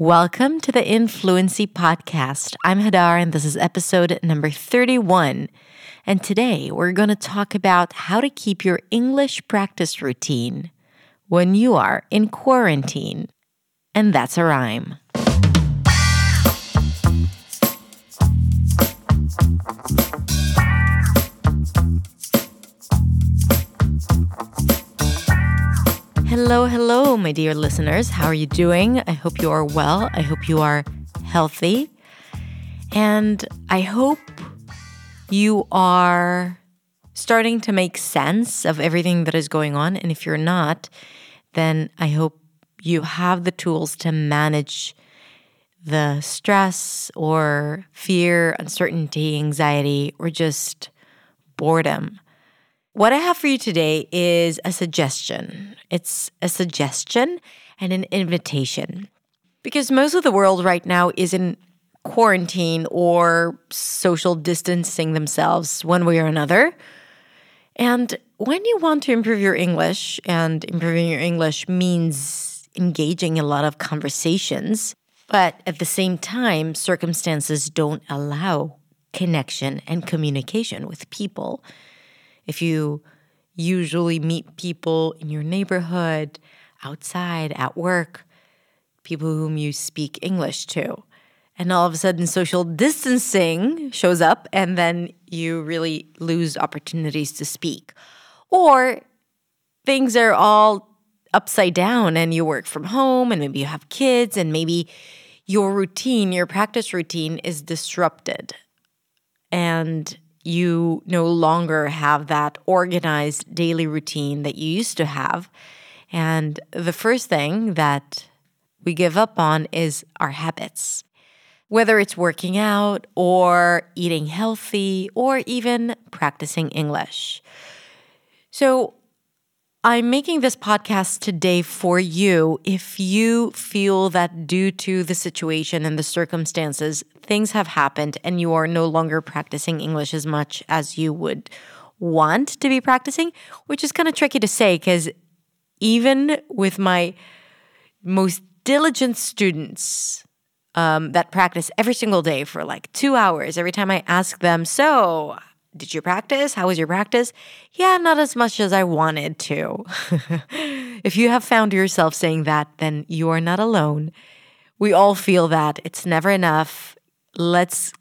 Welcome to the Influency Podcast. I'm Hadar, and this is episode number 31. And today we're going to talk about how to keep your English practice routine when you are in quarantine. And that's a rhyme. Hello, hello, my dear listeners. How are you doing? I hope you are well. I hope you are healthy. And I hope you are starting to make sense of everything that is going on. And if you're not, then I hope you have the tools to manage the stress or fear, uncertainty, anxiety, or just boredom. What I have for you today is a suggestion. It's a suggestion and an invitation. Because most of the world right now is in quarantine or social distancing themselves one way or another. And when you want to improve your English, and improving your English means engaging in a lot of conversations, but at the same time, circumstances don't allow connection and communication with people. If you usually meet people in your neighborhood, outside, at work, people whom you speak English to, and all of a sudden social distancing shows up and then you really lose opportunities to speak. Or things are all upside down and you work from home and maybe you have kids and maybe your routine your practice routine is disrupted. And you no longer have that organized daily routine that you used to have and the first thing that we give up on is our habits whether it's working out or eating healthy or even practicing English. So, I'm making this podcast today for you if you feel that due to the situation and the circumstances, things have happened and you are no longer practicing English as much as you would want to be practicing, which is kind of tricky to say because even with my most diligent students, um, that practice every single day for like two hours. Every time I ask them, So, did you practice? How was your practice? Yeah, not as much as I wanted to. if you have found yourself saying that, then you are not alone. We all feel that. It's never enough. Let's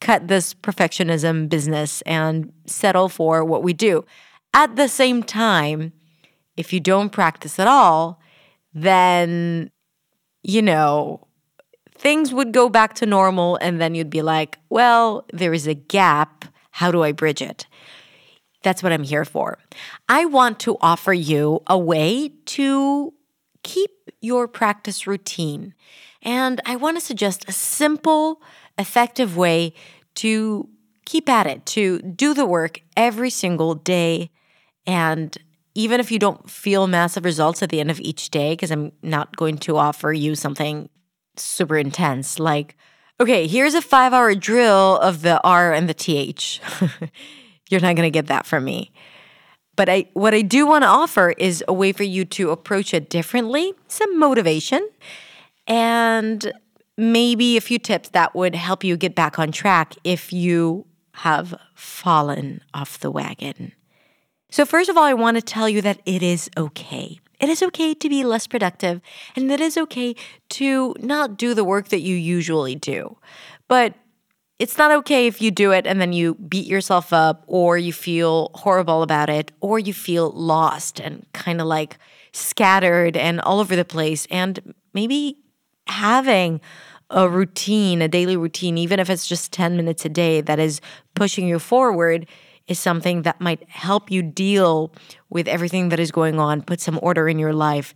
cut this perfectionism business and settle for what we do. At the same time, if you don't practice at all, then, you know, things would go back to normal and then you'd be like, well, there is a gap. How do I bridge it? That's what I'm here for. I want to offer you a way to keep your practice routine. And I want to suggest a simple, effective way to keep at it, to do the work every single day. And even if you don't feel massive results at the end of each day, because I'm not going to offer you something super intense. Like, okay, here's a five hour drill of the R and the TH. You're not going to get that from me. But I, what I do want to offer is a way for you to approach it differently, some motivation, and maybe a few tips that would help you get back on track if you have fallen off the wagon. So, first of all, I want to tell you that it is okay. It is okay to be less productive, and it is okay to not do the work that you usually do. But it's not okay if you do it and then you beat yourself up, or you feel horrible about it, or you feel lost and kind of like scattered and all over the place. And maybe having a routine, a daily routine, even if it's just 10 minutes a day, that is pushing you forward is something that might help you deal with everything that is going on, put some order in your life,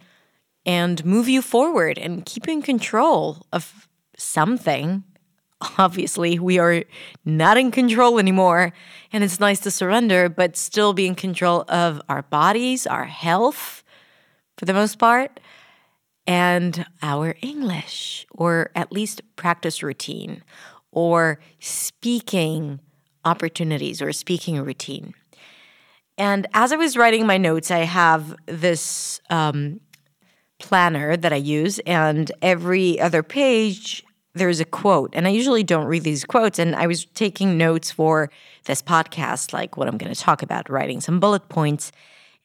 and move you forward and keep you in control of something. Obviously, we are not in control anymore, and it's nice to surrender, but still be in control of our bodies, our health, for the most part, and our English, or at least practice routine, or speaking opportunities or speaking routine. And as I was writing my notes, I have this um, planner that I use, and every other page there's a quote. And I usually don't read these quotes. And I was taking notes for this podcast, like what I'm going to talk about, writing some bullet points.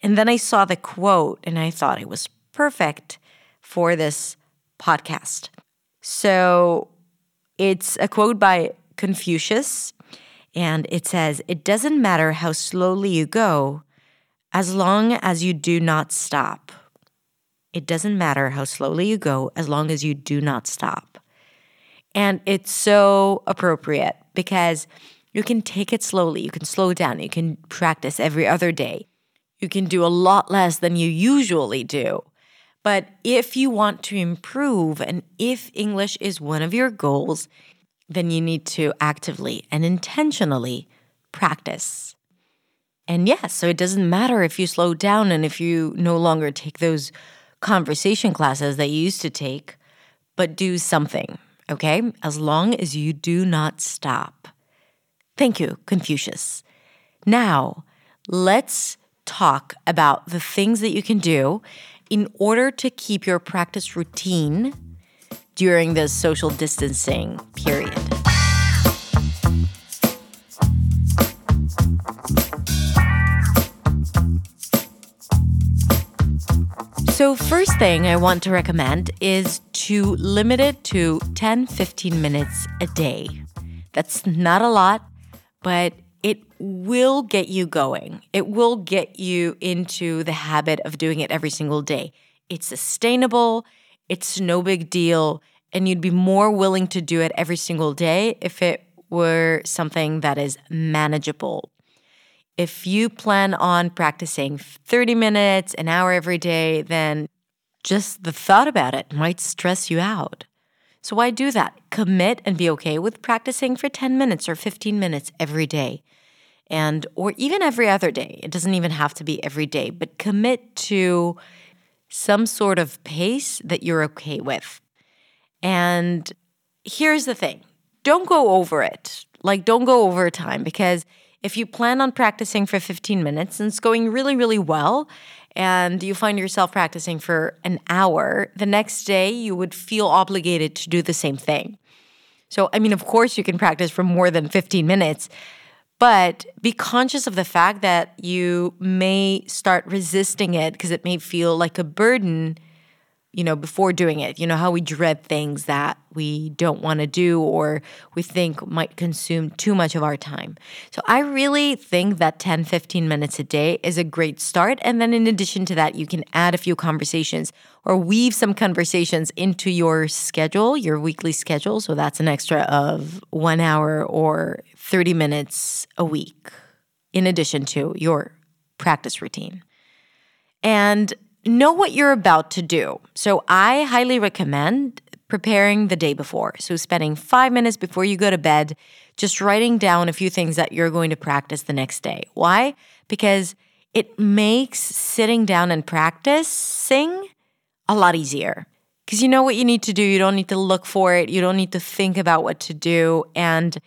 And then I saw the quote and I thought it was perfect for this podcast. So it's a quote by Confucius, and it says, It doesn't matter how slowly you go as long as you do not stop. It doesn't matter how slowly you go as long as you do not stop. And it's so appropriate because you can take it slowly, you can slow down, you can practice every other day. You can do a lot less than you usually do. But if you want to improve and if English is one of your goals, then you need to actively and intentionally practice. And yes, so it doesn't matter if you slow down and if you no longer take those conversation classes that you used to take, but do something, okay? As long as you do not stop. Thank you, Confucius. Now, let's talk about the things that you can do in order to keep your practice routine during the social distancing period. So, first thing I want to recommend is to limit it to 10 15 minutes a day. That's not a lot, but it will get you going. It will get you into the habit of doing it every single day. It's sustainable, it's no big deal, and you'd be more willing to do it every single day if it were something that is manageable. If you plan on practicing 30 minutes, an hour every day, then just the thought about it might stress you out. So, why do that? Commit and be okay with practicing for 10 minutes or 15 minutes every day and or even every other day. It doesn't even have to be every day, but commit to some sort of pace that you're okay with. And here's the thing. Don't go over it. Like don't go over time because if you plan on practicing for 15 minutes and it's going really really well and you find yourself practicing for an hour, the next day you would feel obligated to do the same thing. So, I mean, of course, you can practice for more than 15 minutes, but be conscious of the fact that you may start resisting it because it may feel like a burden, you know, before doing it. You know, how we dread things that we don't want to do or we think might consume too much of our time. So I really think that 10, 15 minutes a day is a great start. And then in addition to that, you can add a few conversations or weave some conversations into your schedule, your weekly schedule. So that's an extra of one hour or 30 minutes a week in addition to your practice routine. And know what you're about to do. So I highly recommend preparing the day before. So spending five minutes before you go to bed, just writing down a few things that you're going to practice the next day. Why? Because it makes sitting down and practicing a lot easier. Because you know what you need to do. You don't need to look for it. You don't need to think about what to do. And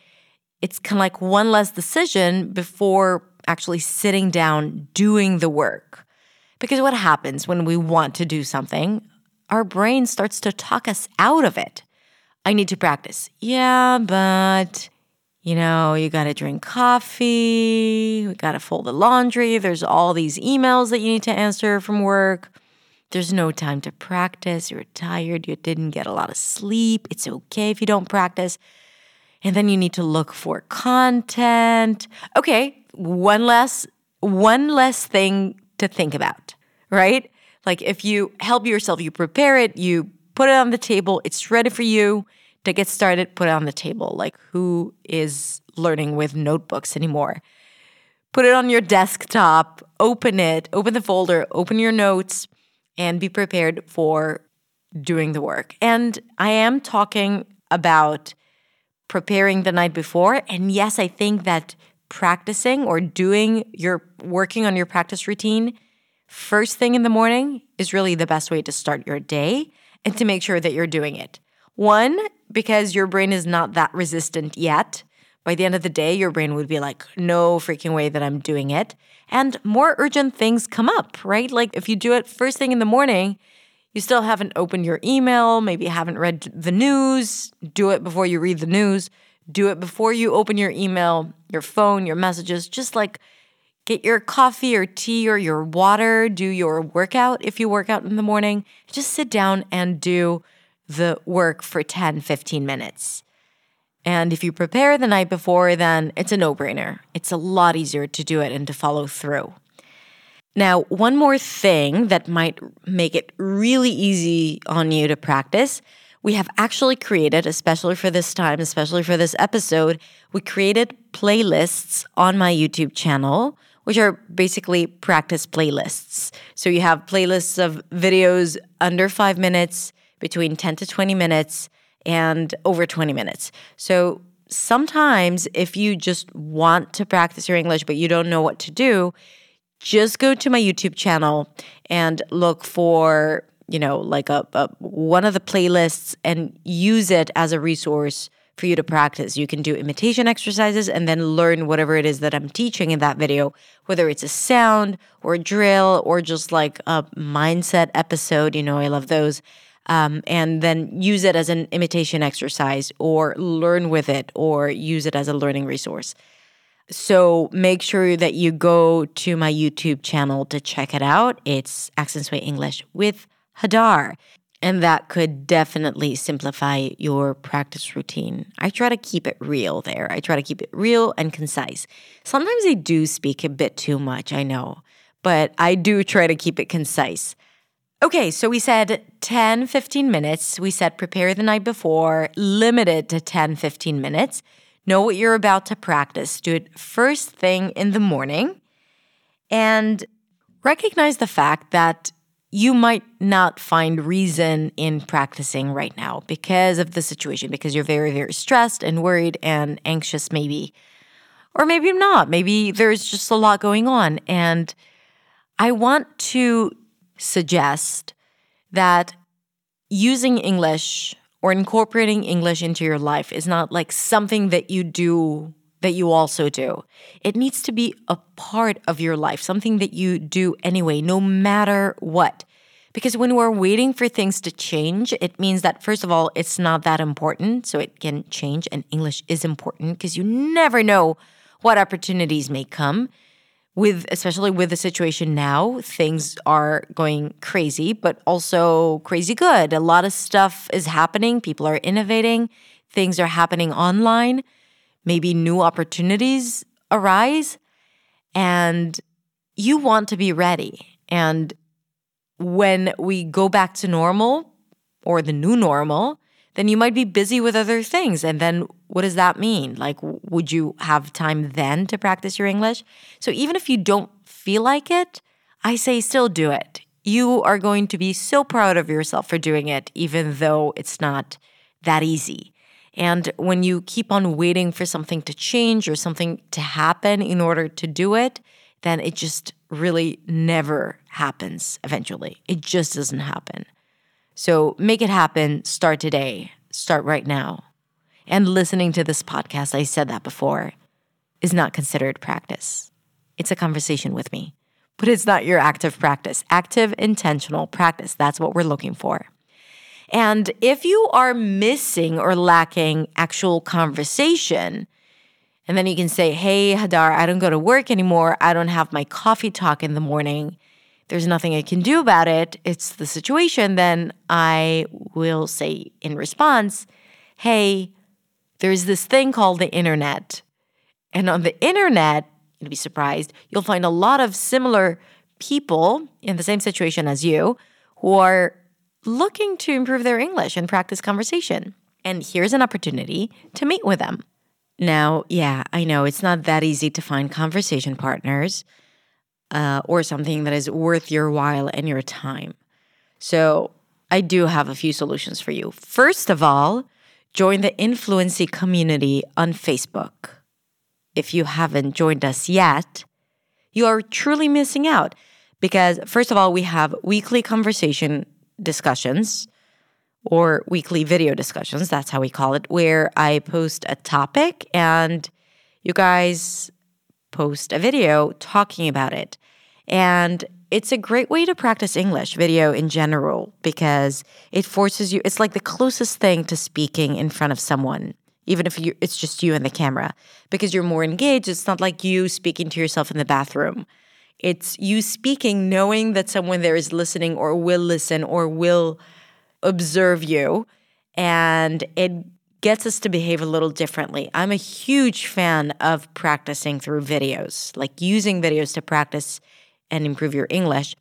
it's kind of like one less decision before actually sitting down doing the work. Because what happens when we want to do something? Our brain starts to talk us out of it. I need to practice. Yeah, but you know, you got to drink coffee, we got to fold the laundry, there's all these emails that you need to answer from work. There's no time to practice, you're tired, you didn't get a lot of sleep. It's okay if you don't practice and then you need to look for content. Okay, one less one less thing to think about, right? Like if you help yourself, you prepare it, you put it on the table, it's ready for you to get started, put it on the table. Like who is learning with notebooks anymore? Put it on your desktop, open it, open the folder, open your notes, and be prepared for doing the work. And I am talking about preparing the night before. And yes, I think that practicing or doing your working on your practice routine first thing in the morning is really the best way to start your day and to make sure that you're doing it. One, because your brain is not that resistant yet. By the end of the day, your brain would be like, no freaking way that I'm doing it. And more urgent things come up, right? Like if you do it first thing in the morning, you still haven't opened your email, maybe haven't read the news, do it before you read the news. Do it before you open your email, your phone, your messages. Just like get your coffee or tea or your water, do your workout if you work out in the morning. Just sit down and do the work for 10, 15 minutes. And if you prepare the night before, then it's a no brainer. It's a lot easier to do it and to follow through. Now, one more thing that might make it really easy on you to practice, we have actually created, especially for this time, especially for this episode, we created playlists on my YouTube channel, which are basically practice playlists. So you have playlists of videos under five minutes, between 10 to 20 minutes, and over 20 minutes. So sometimes if you just want to practice your English, but you don't know what to do, just go to my YouTube channel and look for, you know, like a, a, one of the playlists and use it as a resource for you to practice. You can do imitation exercises and then learn whatever it is that I'm teaching in that video, whether it's a sound or a drill or just like a mindset episode. You know, I love those. Um, and then use it as an imitation exercise or learn with it or use it as a learning resource. So make sure that you go to my YouTube channel to check it out. It's Accent's Way English with Hadar. And that could definitely simplify your practice routine. I try to keep it real there. I try to keep it real and concise. Sometimes I do speak a bit too much, I know, but I do try to keep it concise. Okay, so we said 10, 15 minutes. We said prepare the night before, limited to 10, 15 minutes. Know what you're about to practice. Do it first thing in the morning and recognize the fact that you might not find reason in practicing right now because of the situation, because you're very, very stressed and worried and anxious, maybe. Or maybe not. Maybe there's just a lot going on. And I want to suggest that using English or incorporating English into your life is not like something that you do that you also do. It needs to be a part of your life, something that you do anyway, no matter what. Because when we're waiting for things to change, it means that, first of all, it's not that important. So it can change, and English is important because you never know what opportunities may come with especially with the situation now things are going crazy but also crazy good. A lot of stuff is happening. People are innovating. Things are happening online. Maybe new opportunities arise. And you want to be ready. And when we go back to normal or the new normal then you might be busy with other things. And then what does that mean? Like, would you have time then to practice your English? So even if you don't feel like it, I say still do it. You are going to be so proud of yourself for doing it, even though it's not that easy. And when you keep on waiting for something to change or something to happen in order to do it, then it just really never happens eventually. It just doesn't happen. So make it happen. Start today. Start right now. And listening to this podcast, I said that before, is not considered practice. It's a conversation with me, but it's not your active practice. Active, intentional practice. That's what we're looking for. And if you are missing or lacking actual conversation, and then you can say, Hey, Hadar, I don't go to work anymore. I don't have my coffee talk in the morning there's nothing I can do about it, it's the situation, then I will say in response, hey, there's this thing called the internet. And on the internet, you'd be surprised, you'll find a lot of similar people in the same situation as you who are looking to improve their English and practice conversation. And here's an opportunity to meet with them. Now, yeah, I know it's not that easy to find conversation partners uh, or something that is worth your while and your time. So, I do have a few solutions for you. First of all, join the Influency community on Facebook. If you haven't joined us yet, you are truly missing out because, first of all, we have weekly conversation discussions or weekly video discussions. That's how we call it, where I post a topic and you guys post a video talking about it. And it's a great way to practice English video in general because it forces you, it's like the closest thing to speaking in front of someone, even if you, it's just you and the camera, because you're more engaged. It's not like you speaking to yourself in the bathroom. It's you speaking, knowing that someone there is listening or will listen or will observe you. And it gets us to behave a little differently. I'm a huge fan of practicing through videos, like using videos to practice and improve your English.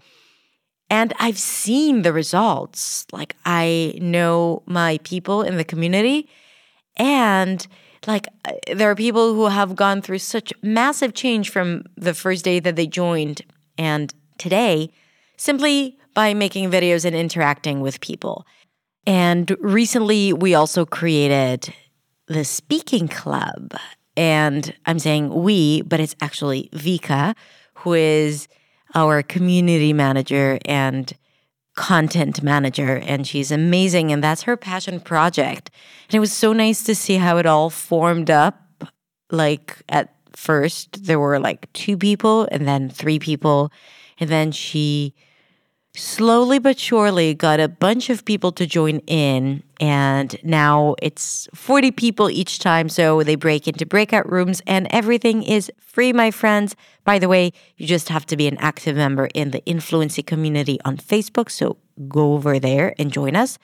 And I've seen the results. Like, I know my people in the community, and like, uh, there are people who have gone through such massive change from the first day that they joined and today simply by making videos and interacting with people. And recently, we also created the speaking club. And I'm saying we, but it's actually Vika, who is our community manager and content manager. And she's amazing. And that's her passion project. And it was so nice to see how it all formed up. Like at first, there were like two people and then three people. And then she slowly but surely got a bunch of people to join in and now it's 40 people each time so they break into breakout rooms and everything is free my friends. By the way you just have to be an active member in the influency community on facebook so go over there and join us.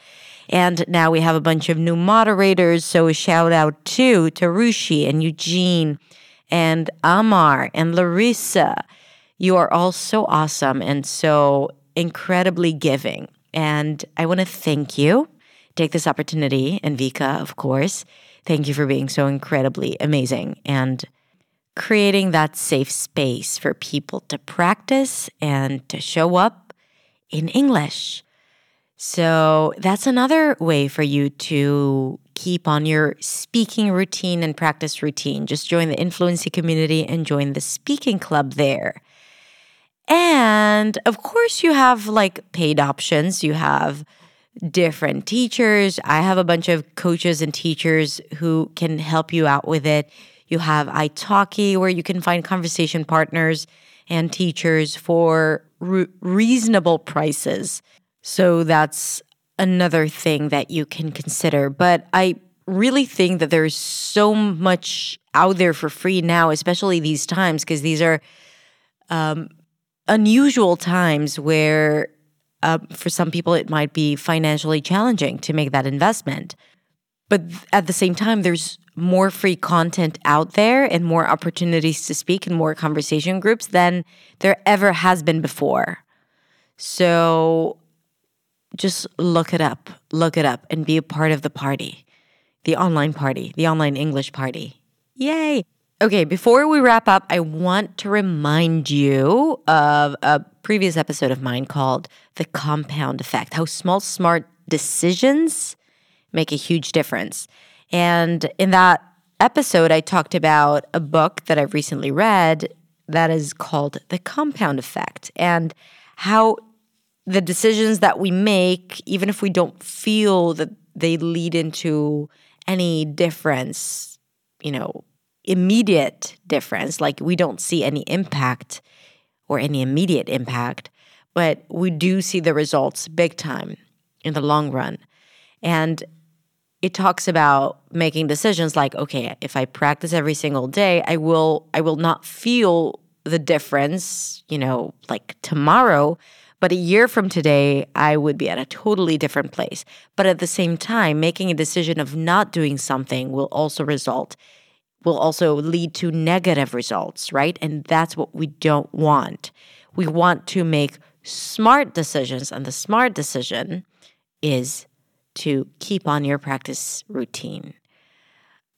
And now we have a bunch of new moderators so a shout out to tarushi and eugene and amar and larissa. You are all so awesome and so incredibly giving. And I want to thank you. Take this opportunity, and Vika, of course. Thank you for being so incredibly amazing and creating that safe space for people to practice and to show up in English. So that's another way for you to keep on your speaking routine and practice routine. Just join the Influency community and join the speaking club there. And of course, you have like paid options. You have different teachers. I have a bunch of coaches and teachers who can help you out with it. You have italki, where you can find conversation partners and teachers for re- reasonable prices. So that's another thing that you can consider. But I really think that there's so much out there for free now, especially these times, because these are um, unusual times where uh, for some people it might be financially challenging to make that investment. But at the same time, there's more free content out there and more opportunities to speak in more conversation groups than there ever has been before. So just look it up, look it up, and be a part of the party, the online party, the online English party. Yay! Okay, before we wrap up, I want to remind you of a previous episode of mine called The Compound Effect How Small, Smart Decisions Make a Huge Difference. And in that episode, I talked about a book that I've recently read that is called The Compound Effect and how the decisions that we make, even if we don't feel that they lead into any difference, you know, immediate difference. Like we don't see any impact or any immediate impact, but we do see the results big time in the long run. And it talks about making decisions like okay if i practice every single day i will i will not feel the difference you know like tomorrow but a year from today i would be at a totally different place but at the same time making a decision of not doing something will also result will also lead to negative results, right? And that's what we don't want. We want to make smart decisions, and the smart decision is to keep on your practice routine.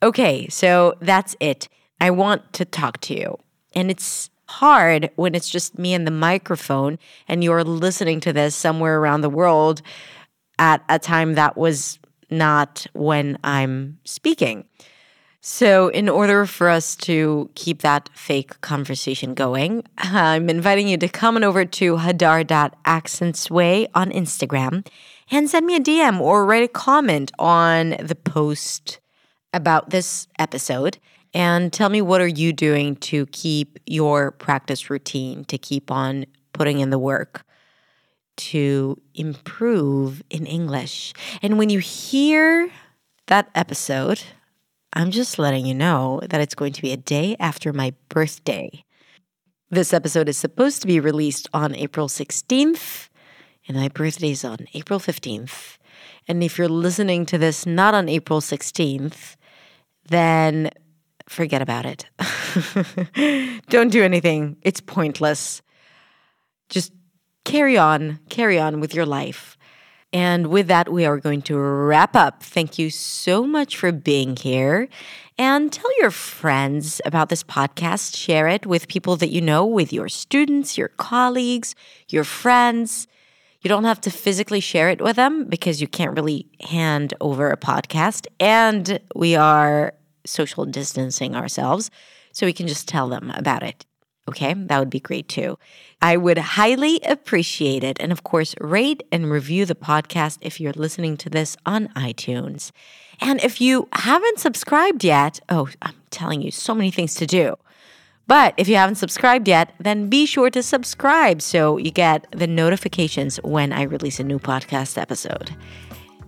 Okay, so that's it. I want to talk to you. And it's hard when it's just me and the microphone, and you're listening to this somewhere around the world at a time that was not when I'm speaking. So, in order for us to keep that fake conversation going, I'm inviting you to come on over to hadar.accentsway on Instagram and send me a DM or write a comment on the post about this episode and tell me what are you doing to keep your practice routine, to keep on putting in the work to improve in English. And when you hear that episode, I'm just letting you know that it's going to be a day after my birthday. This episode is supposed to be released on April 16th, and my birthday is on April 15th. And if you're listening to this not on April 16th, then forget about it. Don't do anything, it's pointless. Just carry on, carry on with your life. And with that, we are going to wrap up. Thank you so much for being here. And tell your friends about this podcast. Share it with people that you know, with your students, your colleagues, your friends. You don't have to physically share it with them because you can't really hand over a podcast. And we are social distancing ourselves. So we can just tell them about it. Okay, that would be great too. I would highly appreciate it. And of course, rate and review the podcast if you're listening to this on iTunes. And if you haven't subscribed yet, oh, I'm telling you, so many things to do. But if you haven't subscribed yet, then be sure to subscribe so you get the notifications when I release a new podcast episode.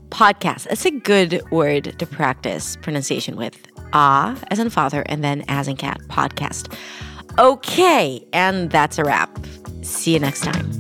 Podcast, that's a good word to practice pronunciation with. Ah, as in father, and then as in cat, podcast. Okay, and that's a wrap. See you next time.